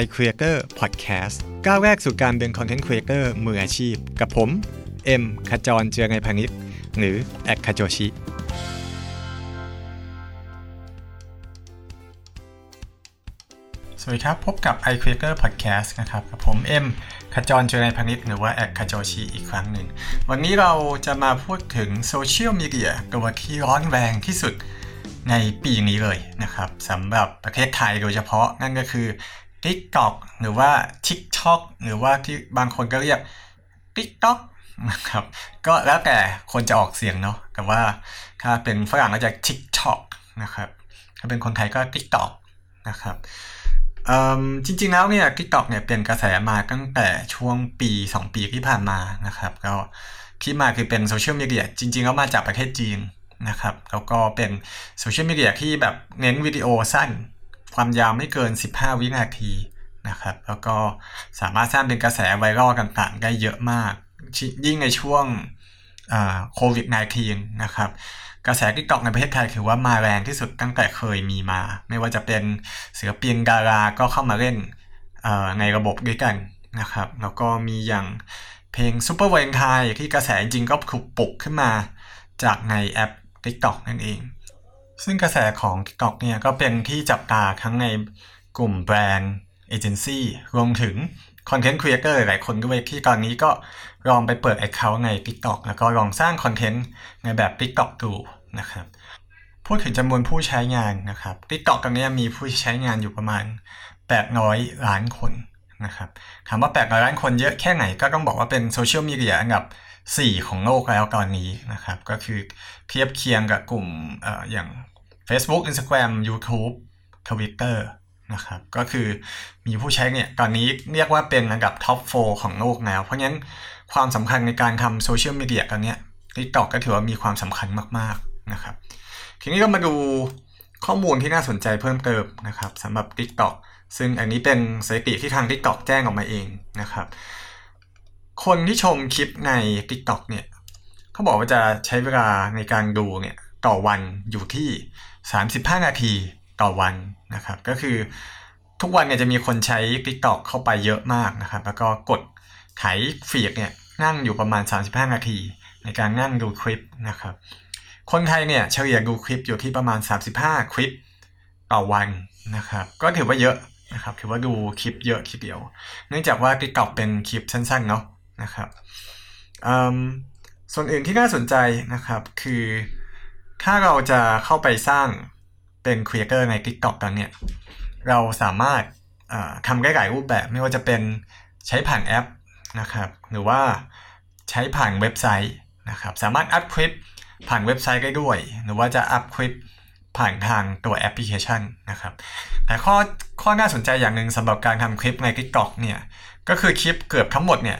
iCreator Podcast ก้าวแรกสู่การเป็น Content Creator มืออาชีพ กับผม เอ็มขจรเจียรนัยพานิชหรือแอดคาโจชิ สวัสดีครับ พบกับ iCreator Podcast นะครับ กับผม เอ็มขจรเจียรนัยพานิชหรือว่าแอดคาโจชิอีกครั้งหนึ่ง วันนี้เราจะมาพูดถึงโซเชียลมีเดียตัวที่ร้อนแรงที่สุดในปีนี้เลยนะครับสำหรับประเทศไทยโดยเฉพาะนั่นก็คือ TikTok หรือว่า TikTok หรือว่าที่บางคนก็เรียก TikTok นะครับก็แล้วแต่คนจะออกเสียงเนาะแต่ว่าถ้าเป็นฝรั่งก็จะ TikTok นะครับถ้าเป็นคนไทยก็ TikTok นะครับจริงๆแล้วเนี่ย TikTok เนี่ยเป็นกระแสมาตั้งแต่ช่วงปี 2 ปีที่ผ่านมานะครับก็ที่มาคือเป็นโซเชียลมีเดียจริงๆแล้วมาจากประเทศจีนนะครับแล้วก็เป็นโซเชียลมีเดียที่แบบเน้นวิดีโอสั้น ความยาวไม่เกิน 15 วินาทีนะครับ แล้วก็สามารถสร้างเป็นกระแสไวรัลต่างๆ ได้เยอะมาก ยิ่งในช่วงโควิด -19 นะครับ กระแส TikTok ในประเทศไทยถือว่ามาแรงที่สุดตั้งแต่เคยมีมา ไม่ว่าจะเป็นเสือเปียงดาราก็เข้ามาเล่นในระบบด้วยกันนะครับ แล้วก็มีอย่างเพลงซูเปอร์วาเลนไทน์ที่กระแสจริงก็ถูกปลุกขึ้นมาจากในแอป TikTok นั่นเอง ซึ่งกระแสของ TikTok เนี่ยก็เป็นที่จับตาทั้งในกลุ่มแบรนด์เอเจนซี่รวมถึงคอนเทนต์ครีเอเตอร์หลายคนด้วยที่ตอนนี้ก็ลองไปเปิด Account ใน TikTok แล้วก็ลองสร้างคอนเทนต์ในแบบ TikTok ดูนะครับ พูดถึงจำนวนผู้ใช้งานนะครับ TikTok ตอนนี้มีผู้ใช้งานอยู่ประมาณ 800 ล้านคนนะครับถามว่า 800 ล้านคนเยอะแค่ไหนก็ต้องบอกว่าเป็นโซเชียลมีเดียอันดับ 4 ของโลกแล้วตอนนี้นะครับ ก็คือเทียบเคียงกับกลุ่มอย่าง Facebook Instagram YouTube Twitter นะครับ ก็คือมีผู้ใช้เนี่ย ตอนนี้เรียกว่าเป็นระดับท็อป4ของโลกแล้ว เพราะงั้นความสำคัญในการทำโซเชียลมีเดียตอนนี้ TikTok ก็ถือว่ามีความสำคัญมากๆนะครับ ทีนี้ก็มาดูข้อมูลที่น่าสนใจเพิ่มเติมนะครับสำหรับ TikTok ซึ่งอันนี้เป็นสถิติที่ทาง TikTok แจ้งออกมาเองนะครับ คนที่ชมคลิปใน TikTok เนี่ยเขาบอกว่าจะใช้เวลาในการดูเนี่ยต่อวันอยู่ที่ 35 นาทีต่อวันนะครับ ก็คือทุกวันเนี่ยจะมีคนใช้ TikTok เข้าไปเยอะมากนะครับ แล้วก็กดไถฟีดเนี่ยนั่งอยู่ประมาณ 35 นาที ในการนั่งดูคลิปนะครับ คนไทยเนี่ยเฉลี่ยดูคลิปอยู่ที่ประมาณ 35 คลิปต่อวันนะครับ ก็ถือว่าเยอะนะครับถือว่าดูคลิปเยอะคลิปเดียว เนื่องจากว่า TikTok เป็นคลิปสั้นๆเนาะ นะครับส่วนอื่นที่น่าสนใจนะครับคือถ้าเราจะเข้าไปสร้างเป็นครีเอเตอร์ใน TikTok กันเนี่ย เราสามารถทำได้หลายรูปแบบไม่ว่าจะเป็นใช้ผ่านแอปนะครับ หรือว่าใช้ผ่านเว็บไซต์นะครับ สามารถอัพคลิปผ่านเว็บไซต์ได้ด้วย หรือว่าจะอัพคลิปผ่านทางตัวแอปพลิเคชันนะครับ แต่ข้อข้อน่าสนใจอย่างหนึ่งสำหรับการทำคลิปใน TikTok เนี่ย ก็คือคลิปเกือบทั้งหมดเนี่ย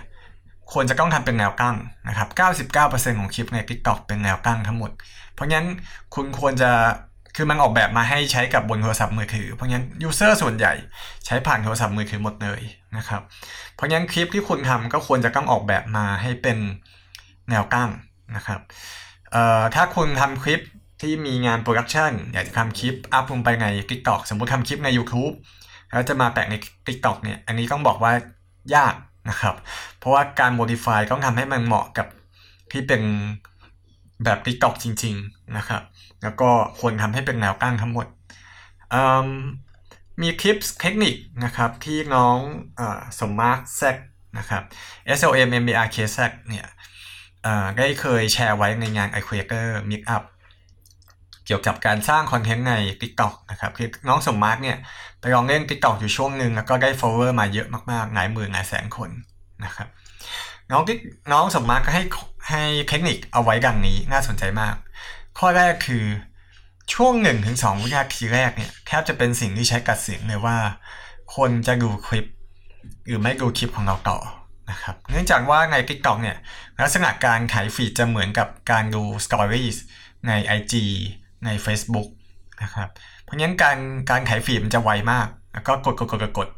ควรจะต้องทำเป็นแนวตั้งนะครับ 99%ของคลิปใน TikTok เป็นแนวตั้งทั้งหมด เพราะงั้นคุณควรจะคือมันออกแบบมาให้ใช้กับบนโทรศัพท์มือถือ เพราะงั้น user ส่วนใหญ่ใช้ผ่านโทรศัพท์มือถือหมดเลยนะครับ เพราะงั้นคลิปที่คุณทำก็ควรจะต้องออกแบบมาให้เป็นแนวตั้งนะครับเอ่อถ้าคุณทำคลิปที่มีงานโปรดักชันอยากจะทำคลิปอัพลงไปใน TikTok สมมติทำคลิปใน YouTube แล้วจะมาแปะใน TikTok เนี่ย อันนี้ต้องบอกว่ายาก นะครับ เพราะว่าการ modify ต้องทำให้มันเหมาะกับที่เป็นแบบ TikTok จริง ๆ นะครับ แล้วก็ควรทำให้เป็นแนวตั้งทั้งหมด มีคลิปเทคนิคนะครับที่น้องอสมมาร์คแซกนะครับ S O M M B R K แซกเนี่ยได้เคยแชร์ไว้ในงาน i Creator Meetup เกี่ยวกับการสร้างคอนเทนต์ใน TikTok นะครับคือน้องสมมาร์กเนี่ยไปลองเล่น TikTok อยู่ช่วงหนึ่งแล้วก็ได้ follower มาเยอะมากๆ หลายหมื่นหลายแสนคนนะครับน้องที่น้องสมมาร์กก็ให้ให้เทคนิคเอาไว้ดังนี้น่าสนใจมาก ข้อแรกคือช่วง1นถึงสวินาทีแรกเนี่ยแทบจะเป็นสิ่งที่ใช้กัดเสียงเลยว่า คนจะดูคลิป หรือไม่ดูคลิปของเราต่อนะครับเนื่องจากว่าใน TikTok เนี่ยลักษณะการขายฟีดจะเหมือนกับการดู Stories ใน IG ใน Facebook นะครับ เพราะงั้นการการขายฟีดมันจะไวมาก แล้วก็กดกดกดกด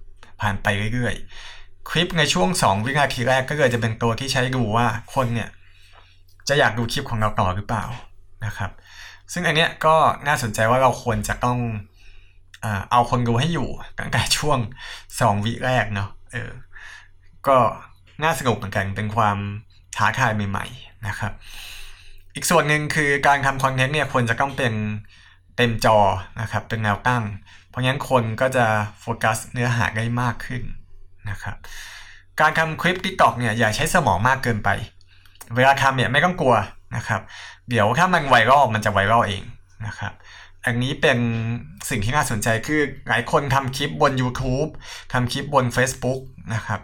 ผ่านไปเรื่อยๆ คลิปในช่วง 2 วินาทีแรกก็เลยจะเป็นตัวที่ใช้ดูว่าคนเนี่ยจะอยากดูคลิปของเราต่อหรือเปล่านะครับ ซึ่งอันเนี้ยก็น่าสนใจว่าเราควรจะต้องเอาคนดูให้อยู่ตั้งแต่ช่วงสองวิแรกเนาะเออก็น่าสนุกเหมือนกันเป็นความท้าทายใหม่ ๆ นะครับ อีกส่วนหนึ่งคือการทำคอนเทนต์เนี่ยควรจะต้องเป็นเต็มจอนะครับ เป็นแนวตั้ง เพราะงั้นคนก็จะโฟกัสเนื้อหาได้มากขึ้นนะครับ การทำคลิป TikTok เนี่ยอย่าใช้สมองมากเกินไป เวลาทำเนี่ยไม่ต้องกลัวนะครับ เดี๋ยวถ้ามันไวรัลมันจะไวรัลเองนะครับอันนี้เป็นสิ่งที่น่าสนใจคือหลายคนทำคลิปบน YouTube ทำคลิปบน Facebook นะครับ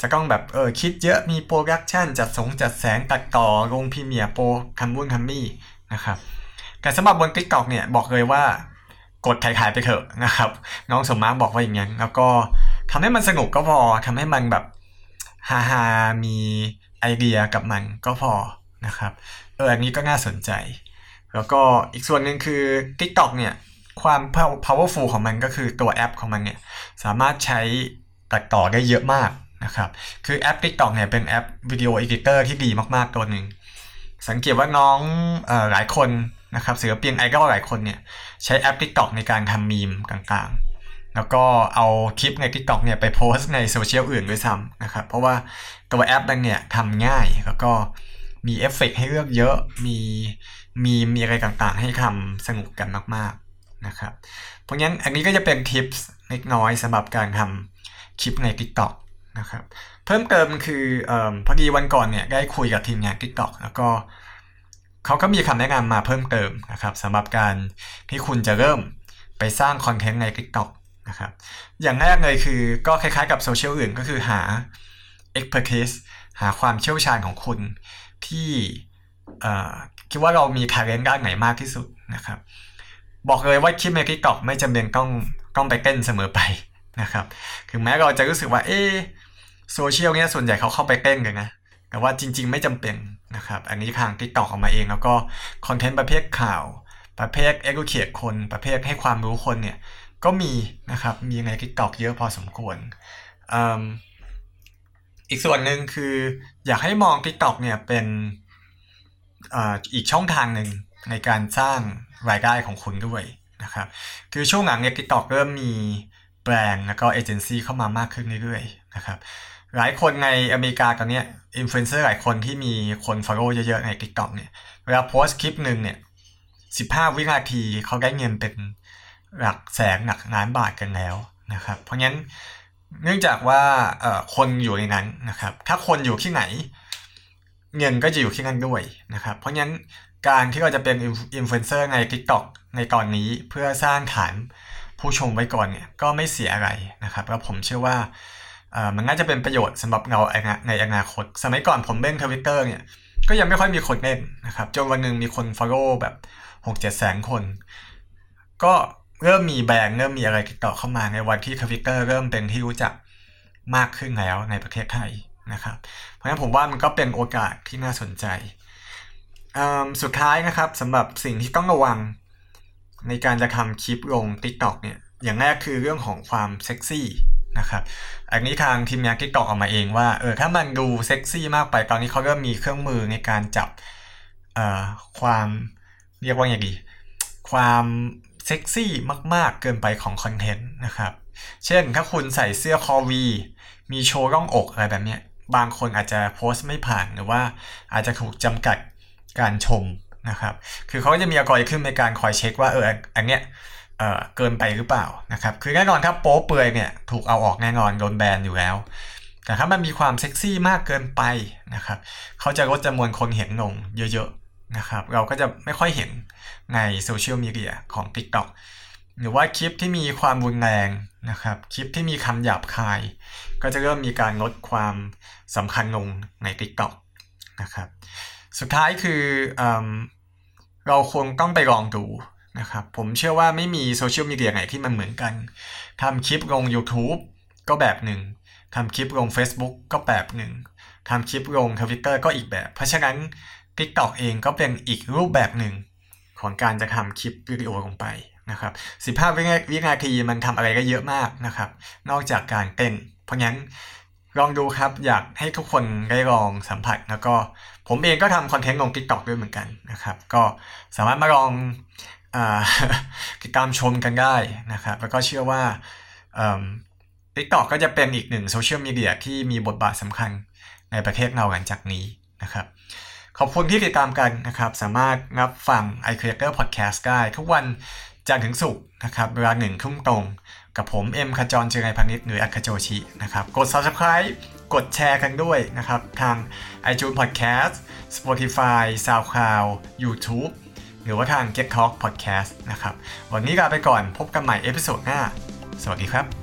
จะต้องแบบเออคิดเยอะมี production จัดแสงจัดแสงตัดต่อลง Premiere Proคัมบุนคัมมี่นะครับแต่สำหรับบน TikTok เนี่ยบอกเลยว่ากดถ่ายๆไปเถอะนะครับ น้องสมมาร์บอกว่าอย่างนั้นแล้วก็ทำให้มันสนุกก็พอทำให้มันแบบฮาฮามีไอเดียกับมันก็พอนะครับเอออันนี้ก็น่าสนใจ แล้วก็อีกส่วนหนึ่งคือ TikTok เนี่ยความ powerful ของมันก็คือตัวแอปของมันเนี่ยสามารถใช้ตัดต่อได้เยอะมาก นะครับ คือแอป TikTok เนี่ยเป็นแอป video editor ที่ดีมากๆตัวหนึ่ง สังเกตว่าน้องอหลายคนนะครับศิลปินไอดอลหลายคนเนี่ยใช้แอป TikTok ในการทำมีมต่างๆ แล้วก็เอาคลิปใน TikTok เนี่ยไปโพสในโซเชียลอื่นด้วยซ้ำนะครับ เพราะว่าตัวแอปนั้นเนี่ยทำง่ายแล้วก็มีเอฟเฟกให้เลือกเยอะ มีมีมีอะไรต่างๆ ให้ทำสนุกกันมากๆนะครับ เพราะงั้นอันนี้ก็จะเป็น tips เล็กน้อยสำหรับการทำคลิปใน TikTok นะครับเพิ่มเติมคืออพอดีวันก่อนเนี่ยได้คุยกับทีมงาน TikTok แล้วก็เขาก็มีคำแนะนำมาเพิ่มเติมนะครับสำหรับการที่คุณจะเริ่มไปสร้างคอนเทนต์ใน TikTok นะครับอย่างแรกเลยคือก็คล้ายๆกับโซเชียลอื่นก็คือหา expertise หาความเชี่ยวชาญของคุณที่คิดว่าเรามี talent ด้านไหนมากที่สุดนะครับ บอกเลยว่าคลิปใน TikTok ไม่จำเป็นต้องต้องไปเต้นเสมอไป นะครับถึงแม้เราจะรู้สึกว่าเอโซเชียลเนี้ยส่วนใหญ่เขาเข้าไปเต้นกันนะแต่ว่าจริง ๆ ไม่จำเป็นนะครับอันนี้ทาง TikTok ออกมาเอง แล้วก็คอนเทนต์ประเภทข่าว ประเภทเอ็กซ์เคียคน ประเภทให้ความรู้คนเนี่ยก็มีนะครับมีใน TikTok เยอะพอสมควรอีกส่วนหนึ่งคืออยากให้มอง TikTok เนี่ยเป็นอีกช่องทางหนึ่งในการสร้างรายได้ของคุณด้วยนะครับ คือช่วงหลังเนี่ย TikTok เริ่มมี แบรนด์แล้วก็เอเจนซี่เข้ามามากขึ้นเรื่อยๆนะครับหลายคนในอเมริกาตอนนี้อินฟลูเอนเซอร์หลายคนที่มีคน follow เยอะๆใน TikTok เนี่ยเวลาโพสต์คลิปหนึ่งเนี่ย15วินาทีเขาได้เงินเป็นหลักแสนหลักล้านบาทกันแล้วนะครับเพราะงั้นเนื่องจากว่าคนอยู่ในนั้นนะครับถ้าคนอยู่ที่ไหน เงินก็จะอยู่ที่นั่นด้วยนะครับเพราะงั้นการที่เราจะเป็นอินฟลูเอนเซอร์ใน TikTok ในตอนนี้เพื่อสร้างฐาน ผู้ชมไว้ก่อนเนี่ยก็ไม่เสียอะไรนะครับแล้วผมเชื่อว่ามันน่าจะเป็นประโยชน์สำหรับเราในอนาคต สมัยก่อนผมเล่นทวิตเตอร์เนี่ยก็ยังไม่ค่อยมีคนเล่นนะครับจนวันหนึ่งมีคน follow แบบหกเจ็ดแสนคน ก็เริ่มมีแบรนด์เริ่มมีอะไรติดต่อเข้ามาในวันที่ทวิตเตอร์เริ่มเป็นที่รู้จักมากขึ้นแล้วในประเทศไทยนะครับ เพราะฉะนั้นผมว่ามันก็เป็นโอกาสที่น่าสนใจ สุดท้ายนะครับสำหรับสิ่งที่ต้องระวัง ในการจะทำคลิปลง TikTok เนี่ยอย่างแรกคือเรื่องของความเซ็กซี่นะครับอันนี้ทางทีมงาน TikTok ออกมาเองว่าเออถ้ามันดูเซ็กซี่มากไปตอนนี้เขาเริ่มมีเครื่องมือในการจับเอ่อความเรียกว่าอย่างดีความเซ็กซี่มากๆเกินไปของคอนเทนต์นะครับเช่นถ้าคุณใส่เสื้อคอวีมีโชว์ร่องอกอะไรแบบนี้บางคนอาจจะโพสต์ไม่ผ่านหรือว่าอาจจะถูกจำกัดการชม นะครับ คือเขาจะมีอัลกอริทึมในการคอยเช็คว่าเอออันเนี้ยเอ่อเกินไปหรือเปล่านะครับ คือแน่นอนถ้าโป๊เปื่อยเนี่ยถูกเอาออกแน่นอนโดนแบนอยู่แล้ว แต่ถ้ามันมีความเซ็กซี่มากเกินไปนะครับเขาจะลดจำนวนคนเห็นลงเยอะๆนะครับ เราก็จะไม่ค่อยเห็นในโซเชียลมีเดียของ TikTok หรือว่าคลิปที่มีความรุนแรงนะครับ คลิปที่มีคำหยาบคาย ก็จะเริ่มมีการลดความสำคัญลงใน TikTok นะครับ สุดท้ายคือเอเราคงต้องไปลองดูนะครับ ผมเชื่อว่าไม่มีโซเชียลมีเดียไหนที่มันเหมือนกันทำคลิปลง YouTube ก็แบบหนึ่งทำคลิปลง Facebook ก็แบบหนึ่งทำคลิปลง Twitter ก็อีกแบบ เพราะฉะนั้น TikTok เองก็เป็นอีกรูปแบบหนึ่งของการจะทำคลิปวิดีโอลงไปนะครับ15วินาทีมันทำอะไรก็เยอะมากนะครับ นอกจากการเต้น เพราะงั้น ลองดูครับอยากให้ทุกคนได้ลองสัมผัส แล้วก็ผมเองก็ทำคอนเทนต์ลง TikTok ด้วยเหมือนกันนะครับ ก็สามารถมาลองติดตามชมกันได้นะครับ แล้วก็เชื่อว่า TikTok ก็จะเป็นอีกหนึ่งโซเชียลมีเดียที่มีบทบาทสำคัญในประเทศเราหลังจากนี้นะครับ ขอบคุณที่ติดตามกันนะครับ สามารถรับฟัง i Creator Podcast ได้ ทุกวันจันทร์ถึงศุกร์นะครับเวลาหนึ่งทุ่มตรง กับผม เอ็มขจรเจียรนัยพานิชหรือ @khajochi นะครับ กด Subscribe กดแชร์กันด้วยนะครับ ทาง iTunes Podcast Spotify SoundCloud YouTube หรือว่าทาง Get Talk Podcast นะครับ วันนี้ลาไปก่อนพบกันใหม่ episode หน้า สวัสดีครับ